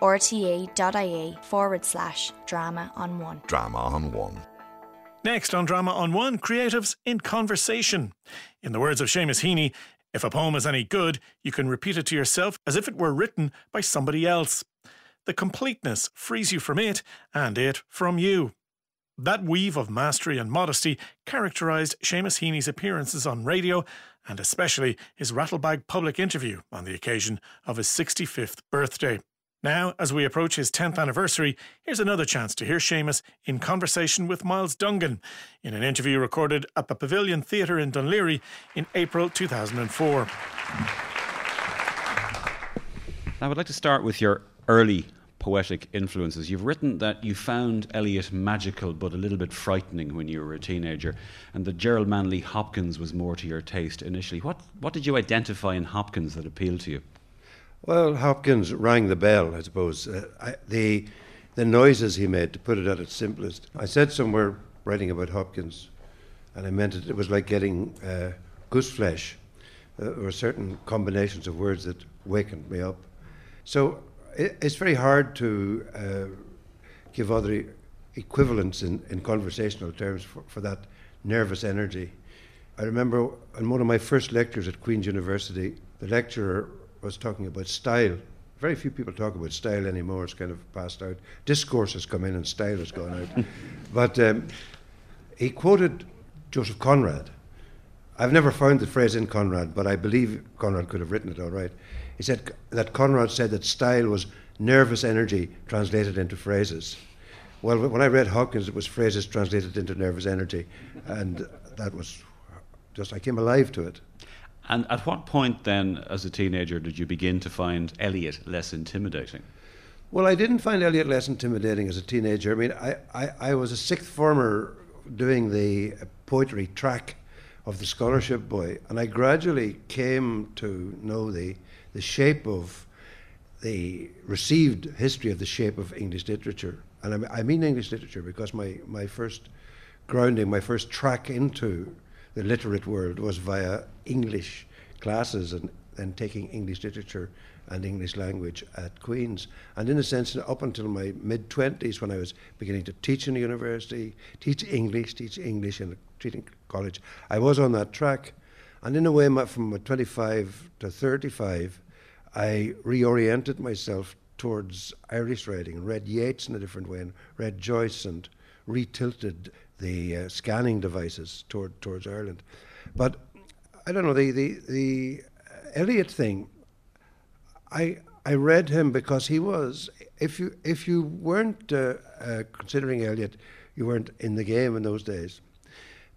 rte.ie forward slash drama on one. Drama on one. Next on Drama on One, creatives in conversation. In the words of Seamus Heaney, if a poem is any good, you can repeat it to yourself as if it were written by somebody else. The completeness frees you from it, and it from you. That weave of mastery and modesty characterised Seamus Heaney's appearances on radio, and especially his Rattlebag public interview on the occasion of his 65th birthday. Now, as we approach his 10th anniversary, here's another chance to hear Seamus in conversation with Myles Dungan in an interview recorded at the Pavilion Theatre in Laoghaire in April 2004. I would like to start with your early poetic influences. You've written that you found Eliot magical but a little bit frightening when you were a teenager, and that Gerard Manley Hopkins was more to your taste initially. What, what did you identify in Hopkins that appealed to you? Well, Hopkins rang the bell, I suppose. Uh, I, the, the noises he made, to put it at its simplest. I said somewhere writing about Hopkins, and I meant it, it was like getting uh, goose flesh. Uh, there were certain combinations of words that wakened me up. So it, it's very hard to uh, give other equivalents in, in conversational terms for, for that nervous energy. I remember in one of my first lectures at Queen's University, the lecturer was talking about style. Very few people talk about style anymore. It's kind of passed out. Discourse has come in and style has gone out. but um, he quoted Joseph Conrad. I've never found the phrase in Conrad, but I believe Conrad could have written it all right. He said that Conrad said that style was nervous energy translated into phrases. Well, when I read Hopkins, it was phrases translated into nervous energy, and that was just, I came alive to it. And at what point then, as a teenager, did you begin to find Eliot less intimidating? Well, I didn't find Eliot less intimidating as a teenager. I mean, I, I, I was a sixth former doing the poetry track of the scholarship boy, and I gradually came to know the, the shape of the received history of the shape of English literature. And I, I mean English literature because my, my first grounding, my first track into the literate world was via English classes and then taking English literature and English language at Queen's. And in a sense, up until my mid 20s, when I was beginning to teach in the university, teach English, teach English in a teaching college, I was on that track. And in a way, from 25 to 35, I reoriented myself towards Irish writing, read Yeats in a different way, and read Joyce, and retilted the uh, scanning devices toward, towards Ireland. But I don't know the the the Eliot thing. I I read him because he was. If you if you weren't uh, uh, considering Eliot, you weren't in the game in those days.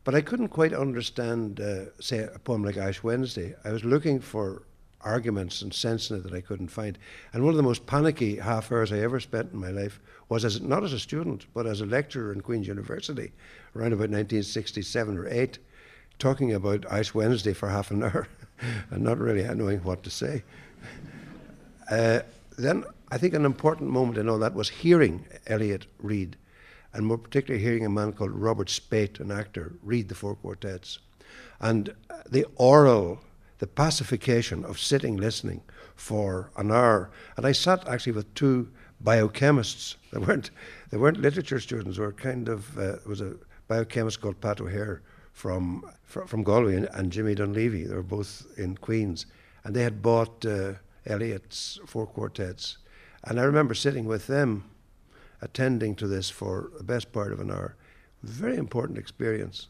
But I couldn't quite understand, uh, say, a poem like Ash Wednesday. I was looking for arguments and sense in it that I couldn't find. And one of the most panicky half hours I ever spent in my life was as not as a student, but as a lecturer in Queen's University, around about 1967 or 8 talking about Ash Wednesday for half an hour and not really knowing what to say. Uh, then I think an important moment in all that was hearing Eliot read, and more particularly hearing a man called Robert Speaight, an actor, read the four quartets. And the oral, the pacification of sitting listening for an hour. And I sat actually with two biochemists. They weren't, they weren't literature students, they were kind of, uh, was a biochemist called Pat O'Hare from from Galway and, and, Jimmy Dunleavy. They were both in Queens, and they had bought uh, Eliot's four quartets. And I remember sitting with them, attending to this for the best part of an hour. Very important experience.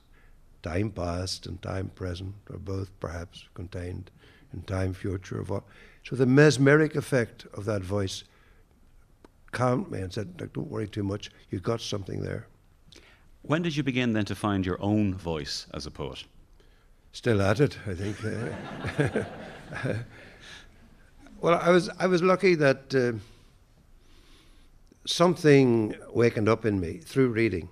Time past and time present are both perhaps contained in time future of what. So the mesmeric effect of that voice calmed me and said, "Don't worry too much. You've got something there." When did you begin then to find your own voice as a poet? Still at it, I think. well, I was I was lucky that uh, something wakened up in me through reading.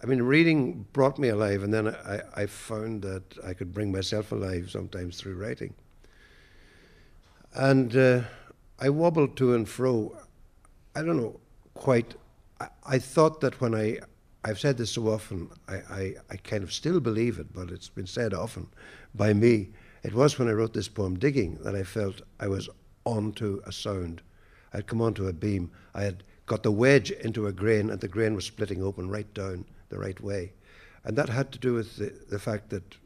I mean, reading brought me alive, and then I, I found that I could bring myself alive sometimes through writing. And uh, I wobbled to and fro. I don't know quite. I, I thought that when I I've said this so often, I, I, I, kind of still believe it, but it's been said often by me. It was when I wrote this poem, Digging, that I felt I was onto a sound. I'd come onto a beam. I had got the wedge into a grain, and the grain was splitting open right down the right way. And that had to do with the, the fact that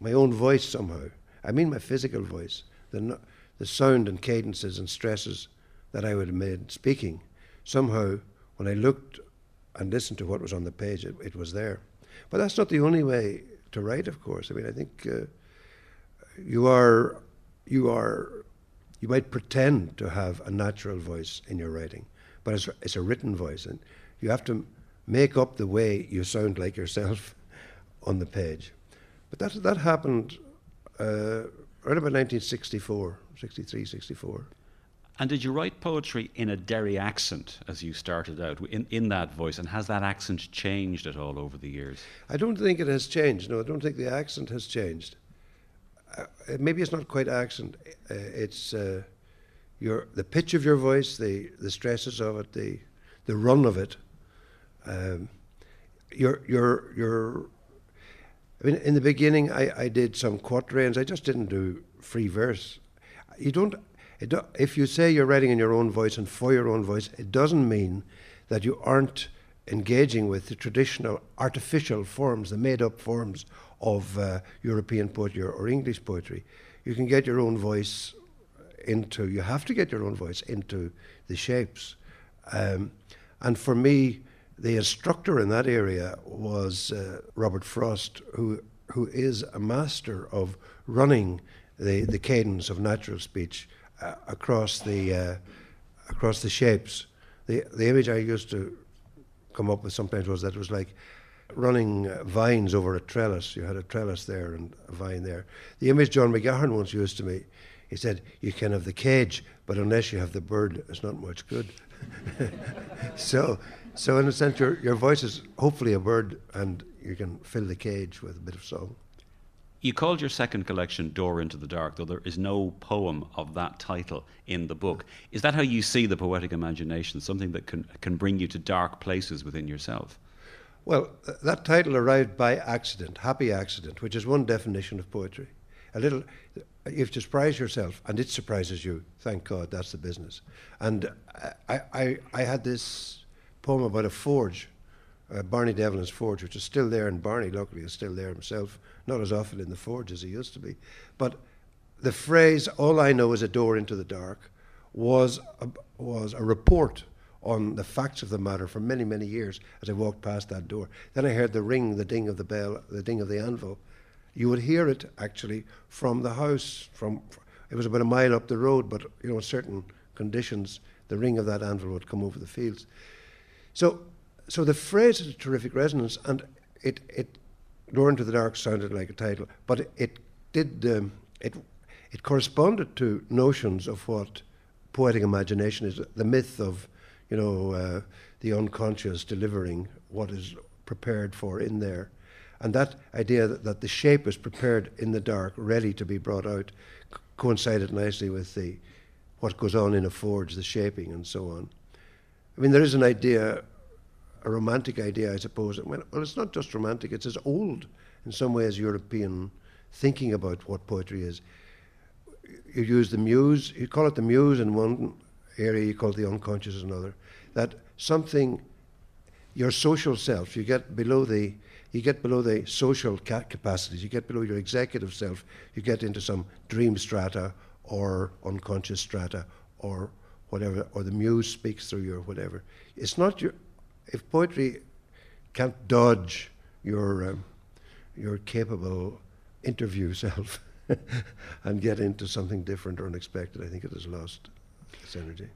my own voice somehow, I mean my physical voice, the, the sound and cadences and stresses that I would have made speaking, somehow when I looked and listened to what was on the page, it, it was there. But that's not the only way to write, of course. I mean, I think uh, you are, you are, you might pretend to have a natural voice in your writing, but it's, it's a written voice, and you have to make up the way you sound like yourself on the page. But that, that happened uh, around about 1964, 63, 64. And did you write poetry in a Derry accent as you started out, in, in that voice? And has that accent changed at all over the years? I don't think it has changed. No, I don't think the accent has changed. Uh, maybe it's not quite accent. Uh, it's uh, your the pitch of your voice, the the stresses of it, the the run of it. Um, your your your. I mean, in the beginning, I, I did some quatrains. I just didn't do free verse. You don't do, if you say you're writing in your own voice and for your own voice, it doesn't mean that you aren't engaging with the traditional artificial forms, the made up forms of uh, European poetry or, or, English poetry. You can get your own voice into, you have to get your own voice into the shapes. Um, and for me, the instructor in that area was uh, Robert Frost, who, who is a master of running the, the cadence of natural speech uh, across the uh, across the shapes. The the image I used to come up with sometimes was that it was like running uh, vines over a trellis. You had a trellis there and a vine there. The image John McGahern once used to me, he said, "You can have the cage, but unless you have the bird, it's not much good." so, so in a sense, your your voice is hopefully a bird, and you can fill the cage with a bit of song. You called your second collection Door into the Dark, though there is no poem of that title in the book. Is that how you see the poetic imagination, something that can, can bring you to dark places within yourself? Well, uh, that title arrived by accident, happy accident, which is one definition of poetry. A little, uh, you have to surprise yourself, and it surprises you. Thank God, that's the business. And uh, I, I, I had this poem about a forge uh, Barney Devlin's forge, which is still there, and Barney, luckily, is still there himself, not as often in the forge as he used to be. But the phrase, all I know is a door into the dark, was a, was a report on the facts of the matter for many, many years as I walked past that door. Then I heard the ring, the ding of the bell, the ding of the anvil. You would hear it actually from the house. From it was about a mile up the road, but you know, certain conditions, the ring of that anvil would come over the fields. So so the phrase had a terrific resonance, and it it Door into the Dark sounded like a title, but it, it did um, it it corresponded to notions of what poetic imagination is, the myth of you know uh, the unconscious delivering what is prepared for in there, and that idea that, that the shape is prepared in the dark, ready to be brought out, co- coincided nicely with the what goes on in a forge, the shaping and so on. I mean, there is an idea a romantic idea, I suppose. Well, it's not just romantic, it's as old in some ways European thinking about what poetry is. You use the muse, you call it the muse in one area, you call it the unconscious in another. That something, your social self, you get below the you get below the social ca- capacities, you get below your executive self, you get into some dream strata or unconscious strata or whatever, or the muse speaks through you or whatever. It's not your if poetry can't dodge your um, your capable interview self and get into something different or unexpected, I think it has lost its energy.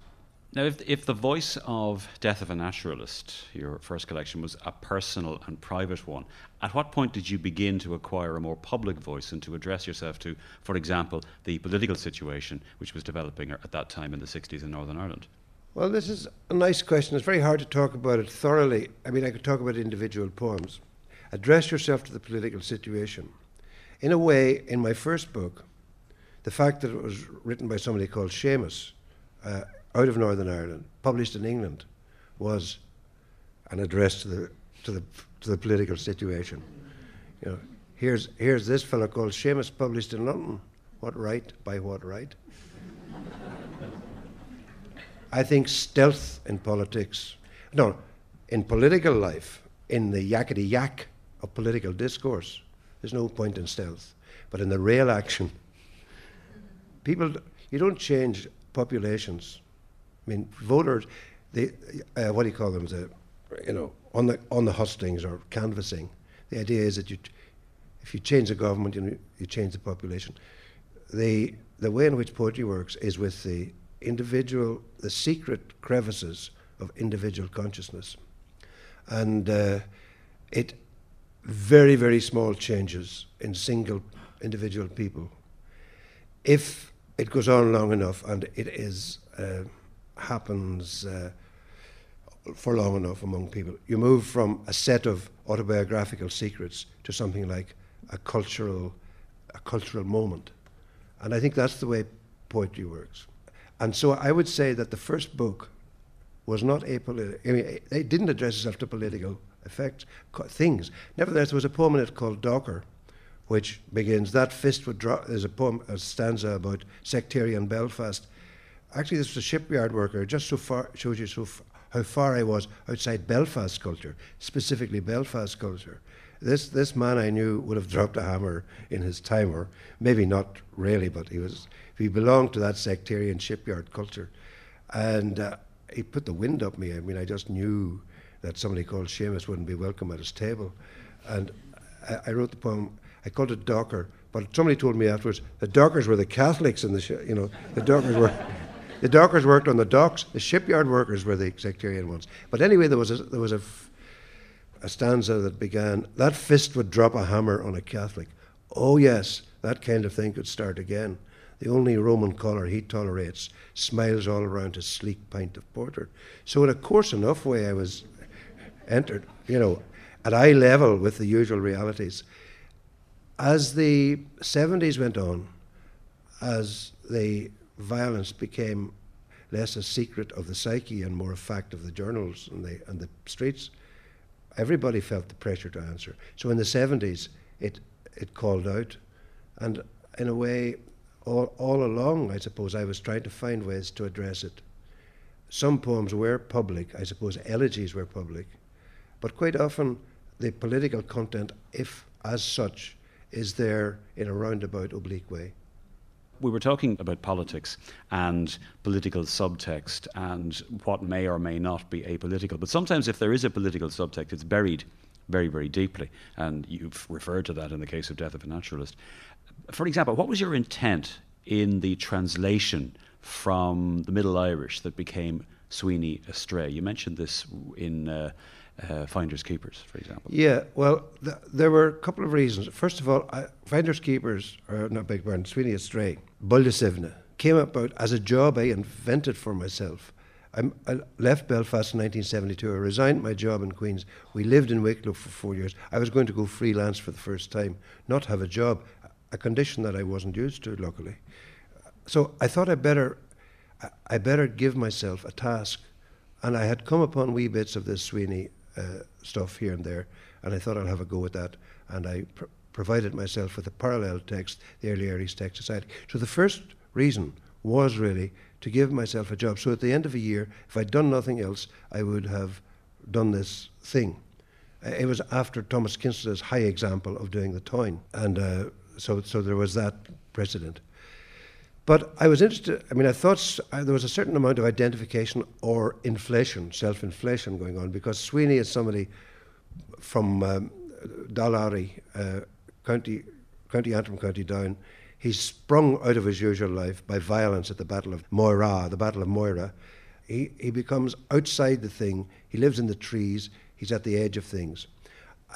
Now, if, if the voice of Death of a Naturalist, your first collection, was a personal and private one, at what point did you begin to acquire a more public voice and to address yourself to, for example, the political situation which was developing at that time in the 60s in Northern Ireland? Well, this is a nice question. It's very hard to talk about it thoroughly. I mean, I could talk about individual poems. Address yourself to the political situation. In a way, in my first book, the fact that it was written by somebody called Seamus uh, out of Northern Ireland, published in England, was an address to the, to the, to the political situation. You know, here's, here's this fellow called Seamus, published in London. What right? By what right? I think stealth in politics, no, in political life, in the yakety yak of political discourse, there's no point in stealth. But in the real action, people, you don't change populations. I mean, voters, they, uh, what do you call them? The, you know, on the on the hustings or canvassing. The idea is that you, if you change the government, you, you change the population. The the way in which poetry works is with the individual, the secret crevices of individual consciousness, and uh, it very very small changes in single individual people. If it goes on long enough, and it is uh, happens. Uh, for long enough among people. You move from a set of autobiographical secrets to something like a cultural, a cultural moment. And I think that's the way poetry works. And so I would say that the first book was not apolitical. I mean, it didn't address itself to political effects, things. Nevertheless, there was a poem in it called Docker, which begins, that fist would drop, there's a poem, a stanza about sectarian Belfast. Actually, this was a shipyard worker, just so far, shows you so far, how far I was outside Belfast culture, specifically Belfast culture. This, this man I knew would have dropped a hammer in his time, or maybe not really, but he was he belonged to that sectarian shipyard culture, and uh, he put the wind up me. I mean, I just knew that somebody called Seamus wouldn't be welcome at his table, and I, I wrote the poem. I called it Docker, but somebody told me afterwards the Dockers were the Catholics in the sh- you know the Dockers were. The dockers worked on the docks. The shipyard workers were the sectarian ones. But anyway, there was a, there was a, a stanza that began, "That fist would drop a hammer on a Catholic." Oh yes, that kind of thing could start again. The only Roman collar he tolerates smiles all around his sleek pint of porter. So, in a coarse enough way, I was entered, you know, at eye level with the usual realities. As the 70s went on, as the violence became less a secret of the psyche and more a fact of the journals and the, and the streets, everybody felt the pressure to answer. So in the 70s, it, it called out. And in a way, all, all along, I suppose, I was trying to find ways to address it. Some poems were public, I suppose elegies were public, but quite often the political content, if as such, is there in a roundabout, oblique way we were talking about politics and political subtext and what may or may not be apolitical. But sometimes, if there is a political subtext, it's buried very, very deeply. And you've referred to that in the case of Death of a Naturalist. For example, what was your intent in the translation from the Middle Irish that became Sweeney Astray? You mentioned this in. Uh, uh, finders keepers, for example? Yeah, well, th- there were a couple of reasons. First of all, I, finders keepers, or not big pardon, Sweeney Astray, Buile Suibhne, came about as a job I invented for myself. I'm, i left Belfast in 1972. I resigned my job in Queens. We lived in Wicklow for four years. I was going to go freelance for the first time, not have a job, a condition that I wasn't used to, luckily. So I thought I better, I better give myself a task. And I had come upon wee bits of this Sweeney uh, stuff here and there, and I thought I'll have a go at that. And I pr- provided myself with a parallel text, the Early Irish Text Society. So the first reason was really to give myself a job. So at the end of a year, if I'd done nothing else, I would have done this thing. It was after Thomas Kinsella's high example of doing the Táin, and uh, so so there was that precedent. But I was interested, I mean, I thought uh, there was a certain amount of identification or inflation, self inflation going on, because Sweeney is somebody from um, uh, County, County Antrim, County Down. He's sprung out of his usual life by violence at the Battle of Moira, the Battle of Moira. He, he becomes outside the thing, he lives in the trees, he's at the edge of things.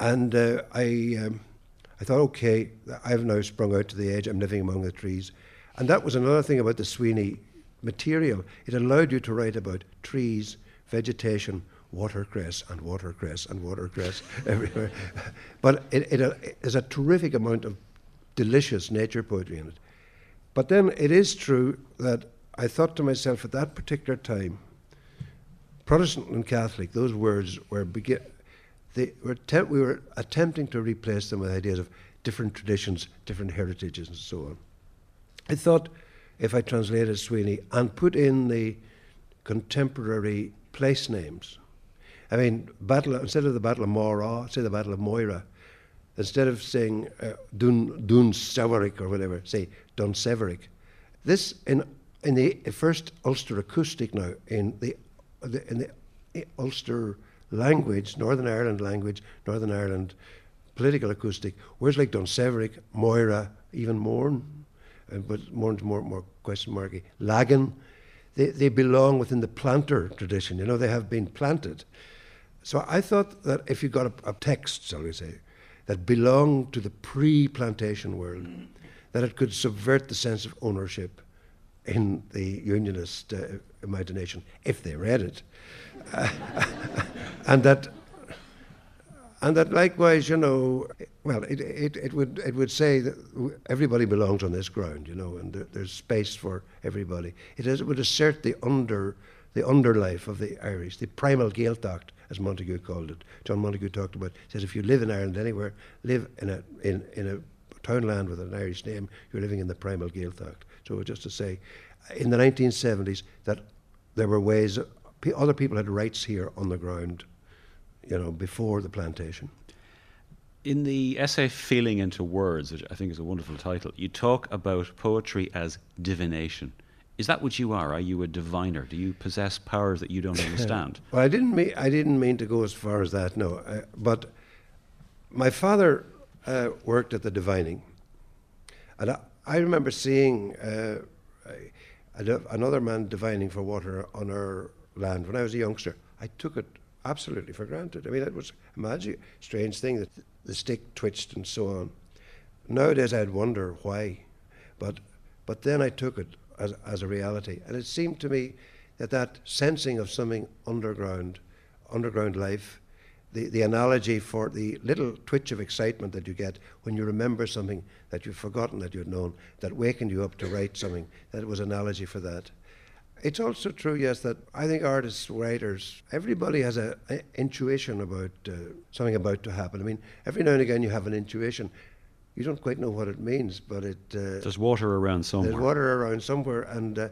And uh, I, um, I thought, okay, I've now sprung out to the edge, I'm living among the trees. And that was another thing about the Sweeney material. It allowed you to write about trees, vegetation, watercress and watercress and watercress everywhere. But it, it, uh, is a terrific amount of delicious nature poetry in it. But then it is true that I thought to myself at that particular time, Protestant and Catholic, those words were begin, they were te- we were attempting to replace them with ideas of different traditions, different heritages, and so on. I thought if I translated Sweeney and put in the contemporary place names. I mean, battle instead of the Battle of Moira, say the Battle of Moira. Instead of saying uh, Dun Dun or whatever, say Dunseverick. This in in the first Ulster acoustic now in the, the in the Ulster language, Northern Ireland language, Northern Ireland political acoustic. Words like Dunseverick, Moira, even Mourne, uh, but more and more question marky. Lagan, they they belong within the planter tradition. You know, they have been planted. So I thought that if you got a, a text, shall we say, that belonged to the pre-plantation world, that it could subvert the sense of ownership in the unionist uh, imagination if they read it, uh, and that and that likewise, you know, well, it, it, it would it would say that everybody belongs on this ground, you know, and there, there's space for everybody. It, is, it would assert the under the underlife of the Irish, the primal Gaeltacht, as Montague called it. John Montague talked about. Says if you live in Ireland anywhere, live in a in in a townland with an Irish name, you're living in the primal Gaeltacht. So just to say, in the 1970s, that there were ways other people had rights here on the ground, you know, before the plantation. In the essay Feeling into Words, which I think is a wonderful title, you talk about poetry as divination. Is that what you are? Are you a diviner? Do you possess powers that you don't understand? well, I didn't mean I didn't mean to go as far as that. No, uh, but my father uh, worked at the divining, and I, I remember seeing uh, another man divining for water on our land when I was a youngster. I took it absolutely for granted. I mean, it was a magic, strange thing that the stick twitched and so on. Nowadays, I'd wonder why, but but then I took it as, as a reality. And it seemed to me that that sensing of something underground, underground life, the, the analogy for the little twitch of excitement that you get when you remember something that you've forgotten that you'd known, that wakened you up to write something, that was analogy for that. It's also true, yes, that I think artists, writers, everybody has an intuition about uh, something about to happen. I mean, every now and again you have an intuition you don't quite know what it means, but it. Uh, there's water around somewhere. There's water around somewhere, and uh,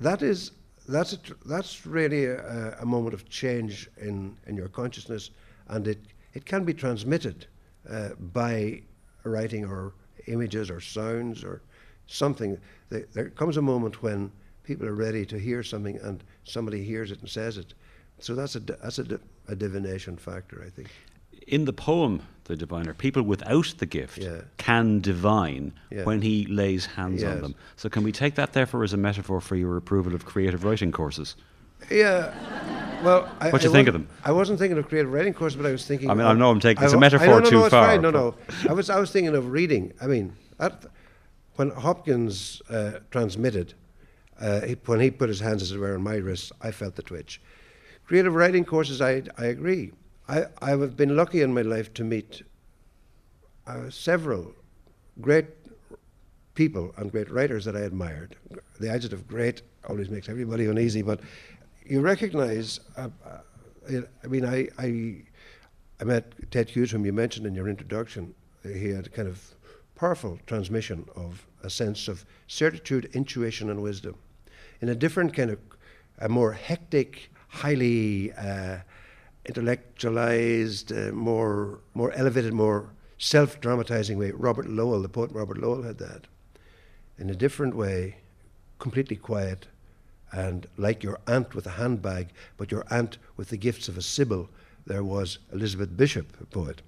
that is that's a, that's really a, a, moment of change in, in your consciousness, and it it can be transmitted uh, by writing or images or sounds or something. There comes a moment when people are ready to hear something, and somebody hears it and says it. So that's a that's a, a divination factor, I think in the poem, The Diviner, people without the gift yeah. can divine yeah. when he lays hands yes. on them. So, can we take that, therefore, as a metaphor for your approval of creative writing courses? Yeah. Well, what do you think of them? I wasn't thinking of creative writing courses, but I was thinking. I mean, I know I'm taking it's a metaphor no, too no, far. Fine. No, no. I was I was thinking of reading. I mean, that, when Hopkins uh, transmitted, uh, he, when he put his hands, as it were, on my wrists, I felt the twitch. Creative writing courses, I I agree. I, I have been lucky in my life to meet uh, several great people and great writers that I admired. The adjective great always makes everybody uneasy, but you recognize, uh, uh, I mean, I, I, I met Ted Hughes, whom you mentioned in your introduction. He had a kind of powerful transmission of a sense of certitude, intuition, and wisdom in a different kind of, a more hectic, highly uh, intellectualized, uh, more more elevated, more self-dramatizing way. Robert Lowell, the poet Robert Lowell, had that in a different way, completely quiet, and like your aunt with a handbag, but your aunt with the gifts of a sibyl. There was Elizabeth Bishop, a poet.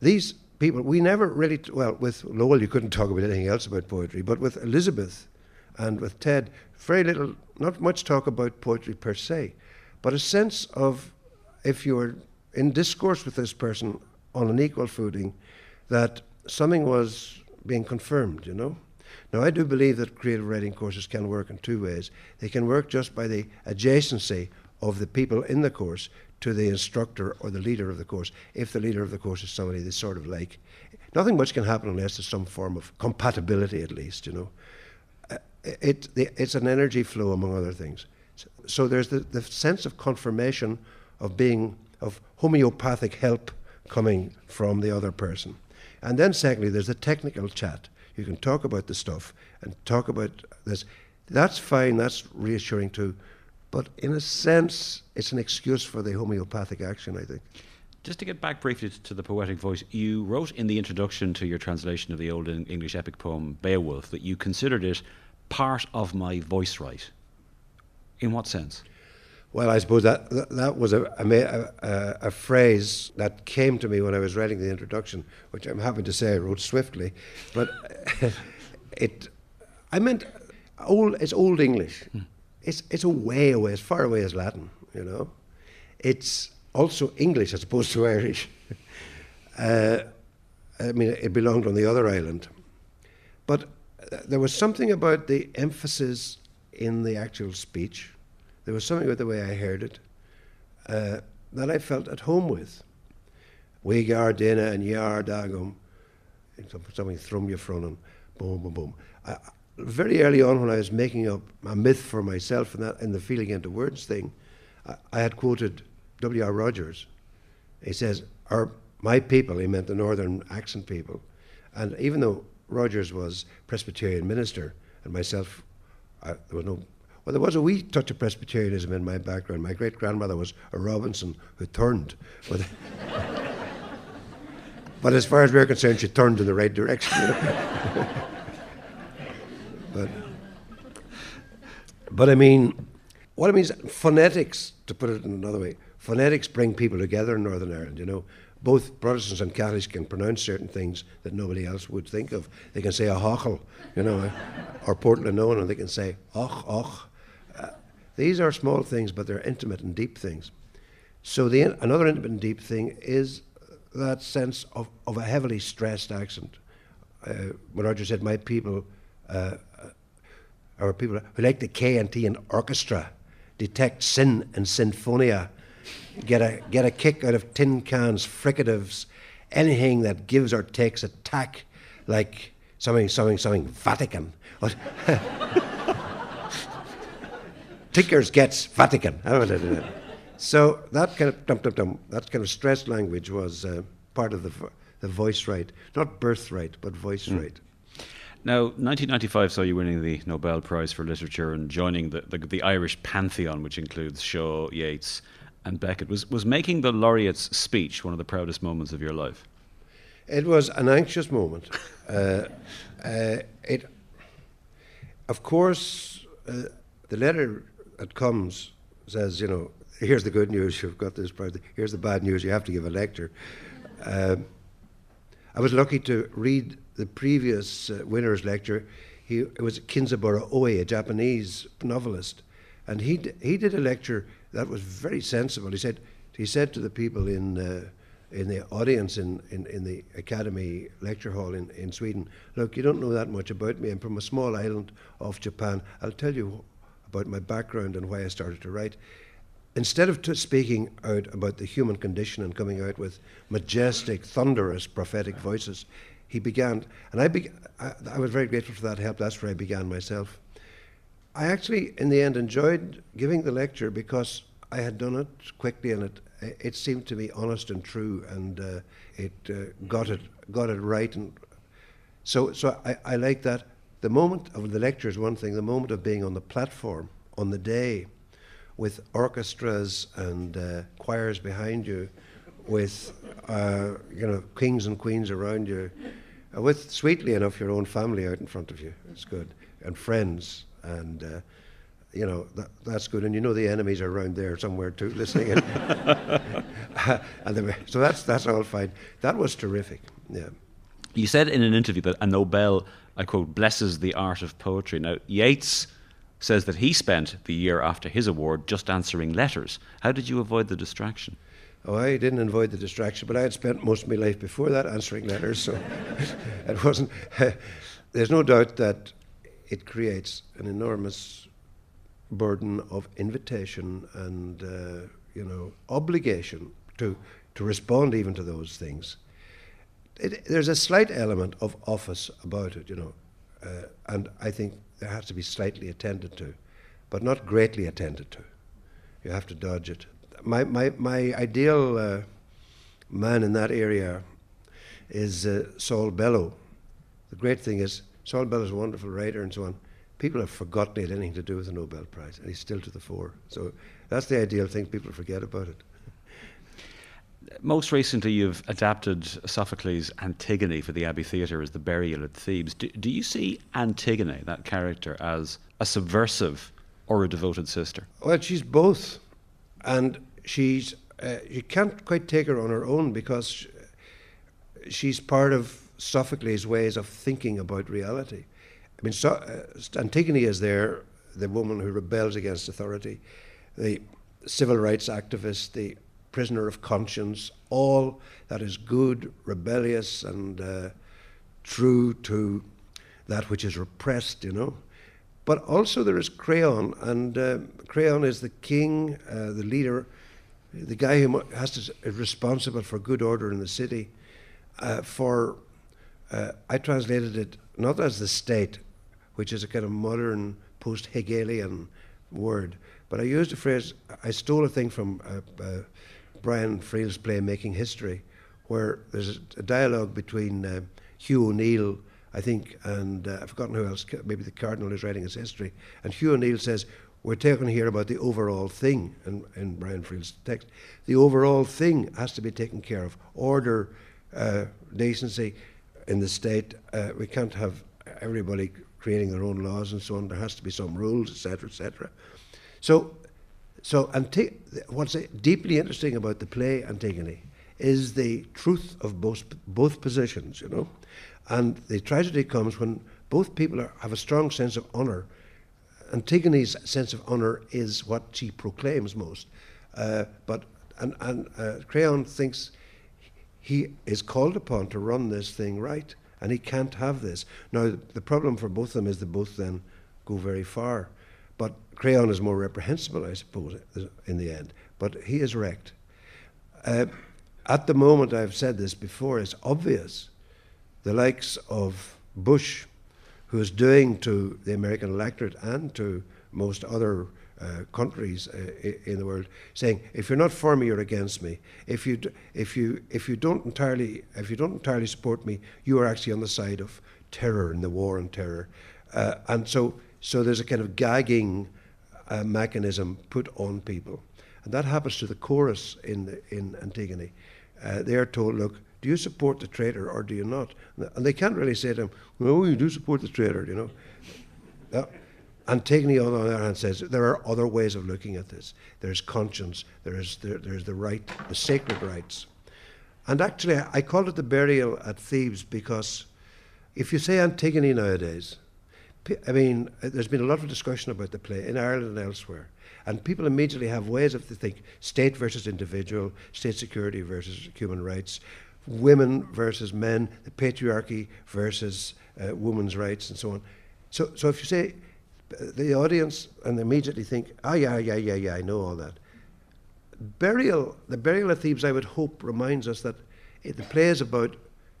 These people, we never really, well, with Lowell, you couldn't talk about anything else about poetry, but with Elizabeth and with Ted, very little, not much talk about poetry per se, but a sense of if you were in discourse with this person on an equal footing, that something was being confirmed, you know? Now, I do believe that creative writing courses can work in two ways. They can work just by the adjacency of the people in the course to the instructor or the leader of the course, if the leader of the course is somebody they sort of like. Nothing much can happen unless there's some form of compatibility, at least, you know. It, it's an energy flow, among other things. So there's the, the sense of confirmation of being of homeopathic help coming from the other person. And then secondly, there's the technical chat. You can talk about the stuff and talk about this. That's fine, that's reassuring too. But in a sense, it's an excuse for the homeopathic action, I think. Just to get back briefly to the poetic voice, you wrote in the introduction to your translation of the Old English epic poem Beowulf that you considered it part of my voice right. In what sense? Well, I suppose that that was a, a, a, phrase that came to me when I was writing the introduction, which I'm happy to say I wrote swiftly, but it, I meant old. It's old English. Hmm. It's it's a way away, as far away as Latin. You know, it's also English as opposed to Irish. uh, I mean, it belonged on the other island, but there was something about the emphasis in the actual speech there was something about the way I heard it uh, that I felt at home with. We Gardina and Yar Dagum, something thrum you from boom, boom, boom. I, very early on, when I was making up a myth for myself and that in the feeling into words thing, I, I had quoted W.R. Rogers. He says, "Our my people," he meant the northern accent people, and even though Rogers was Presbyterian minister and myself, I, there was no well, there was a wee touch of Presbyterianism in my background. My great grandmother was a Robinson who turned. But, but as far as we're concerned, she turned in the right direction. but, but I mean, what I mean is phonetics, to put it in another way, phonetics bring people together in Northern Ireland, you know both Protestants and Catholics can pronounce certain things that nobody else would think of. They can say a hochel, you know, or Portland and they can say och, och. Uh, these are small things, but they're intimate and deep things. So the another intimate and deep thing is that sense of, of a heavily stressed accent. Uh, when Roger said, "My people uh, are people who like the K and T in orchestra, detect sin and sinfonia." Get a get a kick out of tin cans, fricatives, anything that gives or takes a tack, like something, something, something Vatican. Tickers gets Vatican. so that kind of dum, dum, dum, that kind of stressed language was uh, part of the the voice right, not birthright, but voice mm. right. Now, 1995 saw you winning the Nobel Prize for Literature and joining the, the, the Irish pantheon, which includes Shaw, Yeats, and Beckett. Was, was making the laureate's speech one of the proudest moments of your life? It was an anxious moment. uh, uh, it, of course, uh, the letter that comes says, you know, here's the good news, you've got this prize. Here's the bad news, you have to give a lecture. Um, I was lucky to read the previous uh, winner's lecture. He, it was Kenzaburo Oe, a Japanese novelist, and he, d- he did a lecture that was very sensible. He said, he said to the people in, uh, in the audience in, in, in, the Academy Lecture Hall in, in Sweden, look, you don't know that much about me. I'm from a small island off Japan. I'll tell you about my background and why I started to write. Instead of t- speaking out about the human condition and coming out with majestic, thunderous, prophetic voices, he began, and I, be- I, I was very grateful for that help. That's where I began myself. I actually, in the end, enjoyed giving the lecture because I had done it quickly and it it seemed to me honest and true, and uh, it uh, got it got it right. And so, so I, I like that. The moment of the lecture is one thing. The moment of being on the platform on the day, with orchestras and uh, choirs behind you, with uh, you know kings and queens around you, uh, with sweetly enough your own family out in front of you. It's good and friends and uh, you know that, that's good. And you know the enemies are around there somewhere too, listening. and so that's that's all fine. That was terrific. Yeah. You said in an interview that a Nobel, I quote, blesses the art of poetry. Now Yeats says that he spent the year after his award just answering letters. How did you avoid the distraction? Oh, I didn't avoid the distraction, but I had spent most of my life before that answering letters, so it wasn't. there's no doubt that it creates an enormous burden of invitation and uh, you know obligation to to respond even to those things. It, there's a slight element of office about it, you know, uh, and I think there has to be slightly attended to, but not greatly attended to. You have to dodge it. My my my ideal uh, man in that area is uh, Saul Bellow. The great thing is Saul Bellow is a wonderful writer and so on. people have forgotten he had anything to do with the Nobel Prize, and he's still to the fore. So that's the ideal thing. People forget about it. Most recently, you've adapted Sophocles' Antigone for the Abbey Theatre as the burial at Thebes. Do, do you see Antigone, that character, as a subversive or a devoted sister? Well, she's both, and she's uh, you can't quite take her on her own because she's part of Sophocles' ways of thinking about reality. I mean, so, uh, Antigone is there, the woman who rebels against authority, the civil rights activist, the prisoner of conscience, all that is good, rebellious, and uh, true to that which is repressed, you know. But also there is Creon, and uh, Creon is the king, uh, the leader, the guy who has to, is responsible for good order in the city. Uh, for uh, I translated it not as the state, which is a kind of modern post Hegelian word, but I used a phrase. I stole a thing from uh, uh, Brian Friel's play Making History, where there's a, dialogue between uh, Hugh O'Neill, I think, and uh, I've forgotten who else, maybe the Cardinal is writing his history. And Hugh O'Neill says, We're talking here about the overall thing in, in Brian Friel's text. The overall thing has to be taken care of order, uh, decency in the state. Uh, we can't have everybody creating their own laws and so on. There has to be some rules, etc., etc. So so, Antig- what's deeply interesting about the play Antigone is the truth of both both positions, you know, and the tragedy comes when both people are, have a strong sense of honour. Antigone's sense of honour is what she proclaims most, uh, but and and uh, Creon thinks he is called upon to run this thing right, and he can't have this. Now, the problem for both of them is that both then go very far. But Creon is more reprehensible, I suppose, in the end. But he is wrecked. Uh, at the moment, I've said this before, it's obvious the likes of Bush, who is doing to the American electorate and to most other uh, countries uh, in the world, saying, "If you're not for me, you're against me. If you d- if you if you don't entirely if you don't entirely support me, you are actually on the side of terror and the war on terror." Uh, and so so there's a kind of gagging uh, mechanism put on people. And that happens to the chorus in, the, in Antigone. Uh, they are told, look, do you support the traitor or do you not? And they can't really say to him, no, you do support the traitor, you know. Antigone, on the other hand, says there are other ways of looking at this. There's conscience, there's, there, there's the right, the sacred rights. And actually, I called it the burial at Thebes because if you say Antigone nowadays, I mean, there's been a lot of discussion about the play in Ireland and elsewhere. And people immediately have ways of to think state versus individual, state security versus human rights, women versus men, the patriarchy versus uh, women's rights, and so on. So, so if you say the audience and immediately think, oh, yeah, yeah, yeah, yeah, I know all that. Burial, the burial of Thebes, I would hope, reminds us that it, the play is about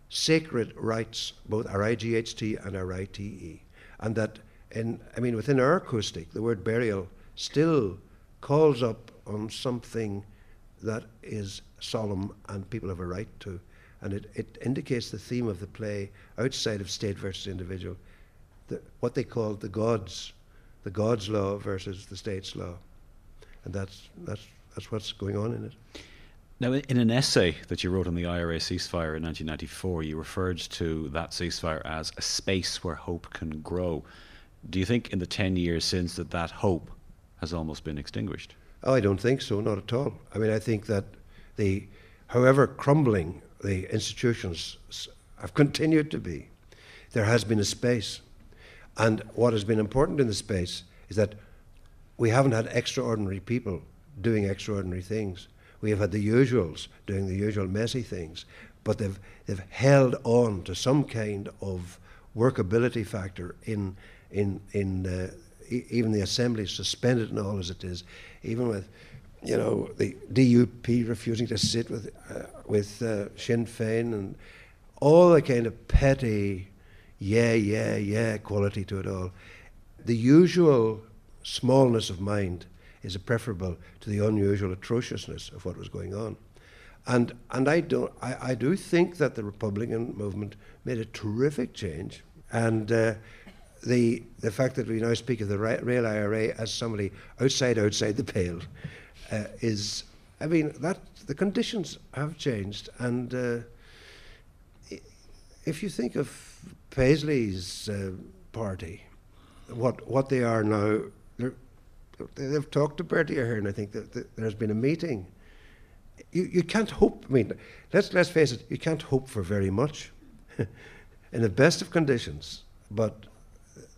sacred rights, both R I G H T and R I T E and that in I mean within our acoustic, the word burial still calls up on something that is solemn and people have a right to. And it, it indicates the theme of the play outside of state versus individual, the, what they call the gods, the gods' law versus the state's law. And that's, that's, that's what's going on in it. Now, in an essay that you wrote on the IRA ceasefire in 1994, you referred to that ceasefire as a space where hope can grow. Do you think in the 10 years since that that hope has almost been extinguished? Oh, I don't think so, not at all. I mean, I think that the, however crumbling the institutions have continued to be, there has been a space. And what has been important in the space is that we haven't had extraordinary people doing extraordinary things. We have had the usuals doing the usual messy things, but they've, they've held on to some kind of workability factor in, in, in even the assembly, suspended and all as it is, even with you know the DUP refusing to sit with uh, with uh, Sinn Féin and all the kind of petty, yeah, yeah, yeah quality to it all. The usual smallness of mind is preferable to the unusual atrociousness of what was going on. And, and I, don't, I, I do think that the Republican movement made a terrific change. And uh, the the fact that we now speak of the real IRA as somebody outside outside the pale uh, is, I mean, that the conditions have changed, and uh, if you think of Paisley's uh, party, what what they are now, they've talked to Bertie Ahern. I think that, that there's been a meeting. You you can't hope. I mean, let's let's face it. You can't hope for very much, in the best of conditions, but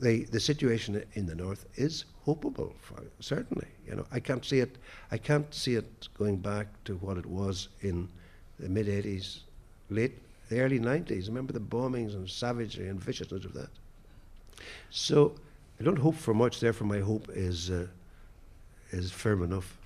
the, the situation in the north is hopeable, for, certainly. You know, I can't see it. I can't see it going back to what it was in the mid '80s, late the early '90s. Remember the bombings and savagery and viciousness of that. So I don't hope for much. Therefore, my hope is uh, is firm enough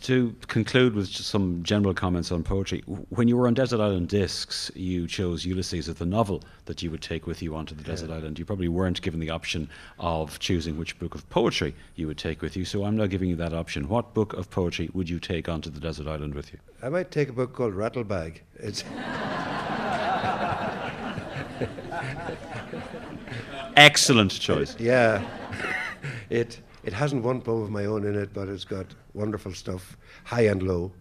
to conclude with just some general comments on poetry, when you were on Desert Island Discs, you chose Ulysses as the novel that you would take with you onto the yeah. desert island. You probably weren't given the option of choosing which book of poetry you would take with you, so I'm now giving you that option. What book of poetry would you take onto the desert island with you? I might take a book called Rattlebag. It's. Excellent choice. Yeah. It it hasn't one poem of my own in it, but it's got wonderful stuff, high and low.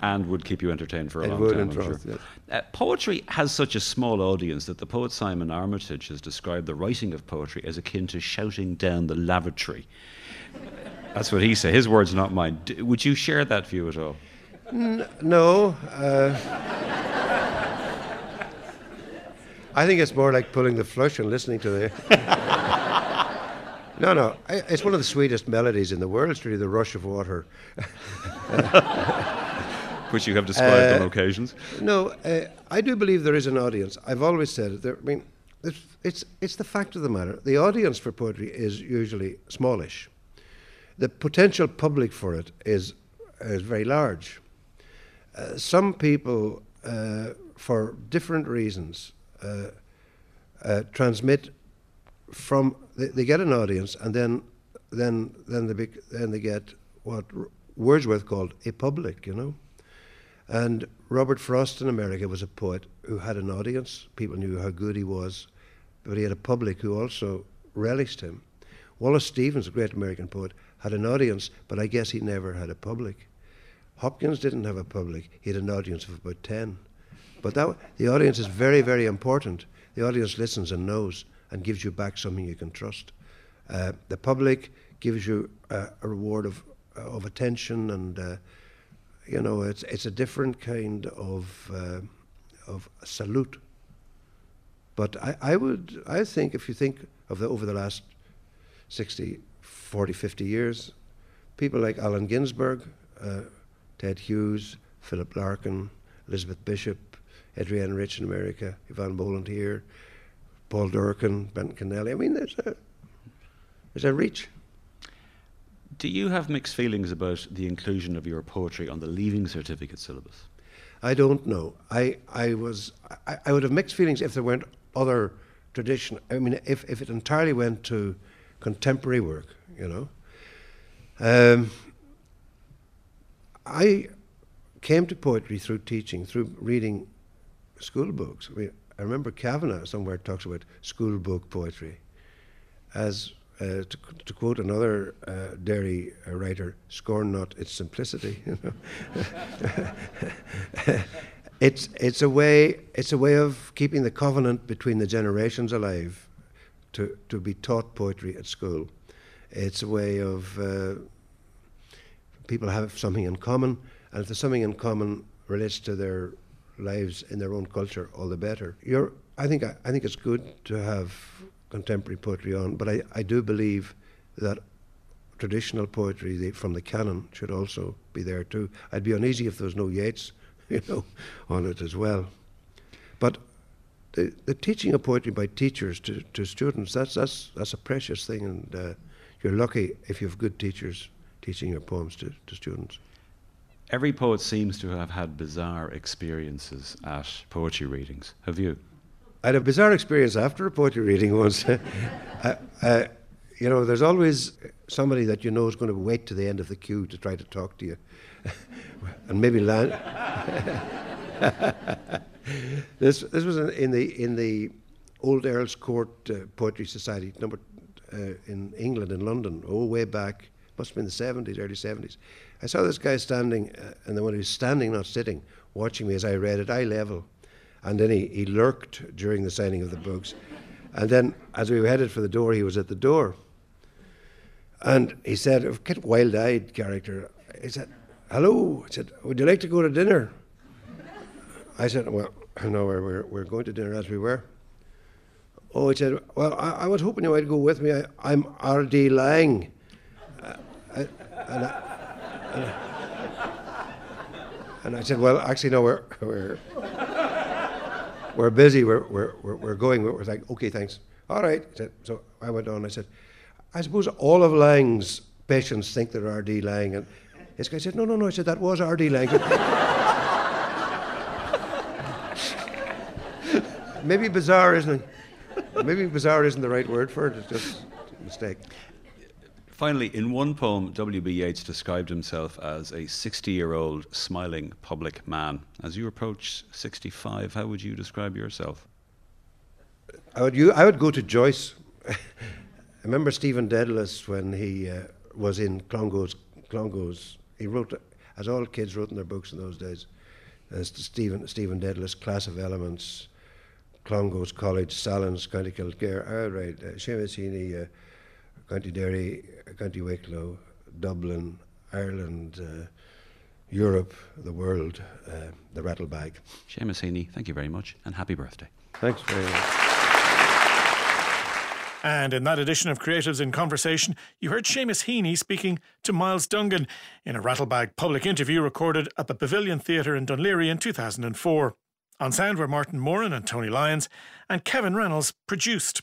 And would keep you entertained for a it long would time. Sure. Yes. Uh, poetry has such a small audience that the poet Simon Armitage has described the writing of poetry as akin to shouting down the lavatory. That's what he said. His words, not mine. D- would you share that view at all? N- no. Uh, I think it's more like pulling the flush and listening to the. No, no. It's one of the sweetest melodies in the world. It's really the rush of water. Which you have described uh, on occasions. No, uh, I do believe there is an audience. I've always said it. There, I mean, it's, it's, it's the fact of the matter. The audience for poetry is usually smallish. The potential public for it is, is very large. Uh, some people, uh, for different reasons, uh, uh, transmit from they, they get an audience, and then then then they bec- then they get what Wordsworth called a public, you know. And Robert Frost in America was a poet who had an audience. People knew how good he was, but he had a public who also relished him. Wallace Stevens, a great American poet, had an audience, but I guess he never had a public. Hopkins didn't have a public; he had an audience of about ten. But that the audience is very, very important. The audience listens and knows and gives you back something you can trust. Uh, the public gives you a reward of of attention, and uh, you know it's it's a different kind of uh, of salute. But I, I would I think if you think of the over the last 60, 40, 50 years, people like Allen Ginsberg, uh, Ted Hughes, Philip Larkin, Elizabeth Bishop, Adrienne Rich in America, Eavan Boland here, Paul Durcan, Ben Kennelly. I mean, there's a, there's a reach. Do you have mixed feelings about the inclusion of your poetry on the Leaving Certificate syllabus? I don't know. I, I was I, I would have mixed feelings if there weren't other tradition. I mean, if, if it entirely went to contemporary work, you know. Um, I came to poetry through teaching, through reading school books. I mean, I remember Kavanagh somewhere talks about school book poetry. As uh, to, to, quote another uh, Derry uh, writer, scorn not its simplicity. You know? it's, it's, a way, it's a way of keeping the covenant between the generations alive to, to be taught poetry at school. It's a way of uh, people have something in common, and if there's something in common relates to their lives in their own culture, all the better. You're, I think, I, I think it's good to have contemporary poetry on, but I, I do believe that traditional poetry the, from the canon should also be there too. I'd be uneasy if there was no Yeats, you know, on it as well. But the, the teaching of poetry by teachers to, to students, that's, that's, that's a precious thing, and uh, you're lucky if you have good teachers teaching your poems to, to students. Every poet seems to have had bizarre experiences at poetry readings. Have you? I had a bizarre experience after a poetry reading once. you know, there's always somebody that you know is going to wait to the end of the queue to try to talk to you, and maybe land. this this was in the in the Old Earl's Court uh, Poetry Society, number uh, in England, in London, oh, way back, must have been the 70s, early 70s. I saw this guy standing, uh, and then when he was standing, not sitting, watching me as I read at eye level. And then he, he lurked during the signing of the books. And then, as we were headed for the door, he was at the door. And he said, a wild eyed character, he said, Hello. I said, Would you like to go to dinner? I said, Well, no, we're, we're, going to dinner as we were. Oh, he said, Well, I, I was hoping you might go with me. I, am R.D. Laing. And, I, and, I, and, I, said, Well, actually, no, we're, we're, we're busy. We're, we're, we're, going. We're like, Okay, thanks. All right. So I went on. I said, I suppose all of Laing's patients think they're R.D. Laing. And this guy said, No, no, no. I said, That was R.D. Laing. Maybe bizarre, isn't? Maybe bizarre isn't the right word for it. It's just a mistake. Finally, in one poem, W.B. Yeats described himself as a 60 year old smiling public man. As you approach 65, how would you describe yourself? I would, you, I would go to Joyce. I remember Stephen Dedalus when he uh, was in Clongowes. Clongowes. He wrote, as all kids wrote in their books in those days, as Stephen, Stephen Dedalus, Class of Elements, Clongowes College, Sallins, County Kildare, all right, uh, Seamus Heaney, uh, County Derry, County Wicklow, Dublin, Ireland, uh, Europe, the world, uh, the rattlebag. Seamus Heaney, thank you very much and happy birthday. Thanks very much. And in that edition of Creatives in Conversation, you heard Seamus Heaney speaking to Myles Dungan in a Rattlebag public interview recorded at the Pavilion Theatre in Dún Laoghaire in 2004. On sound were Martin Moran and Tony Lyons, and Kevin Reynolds produced.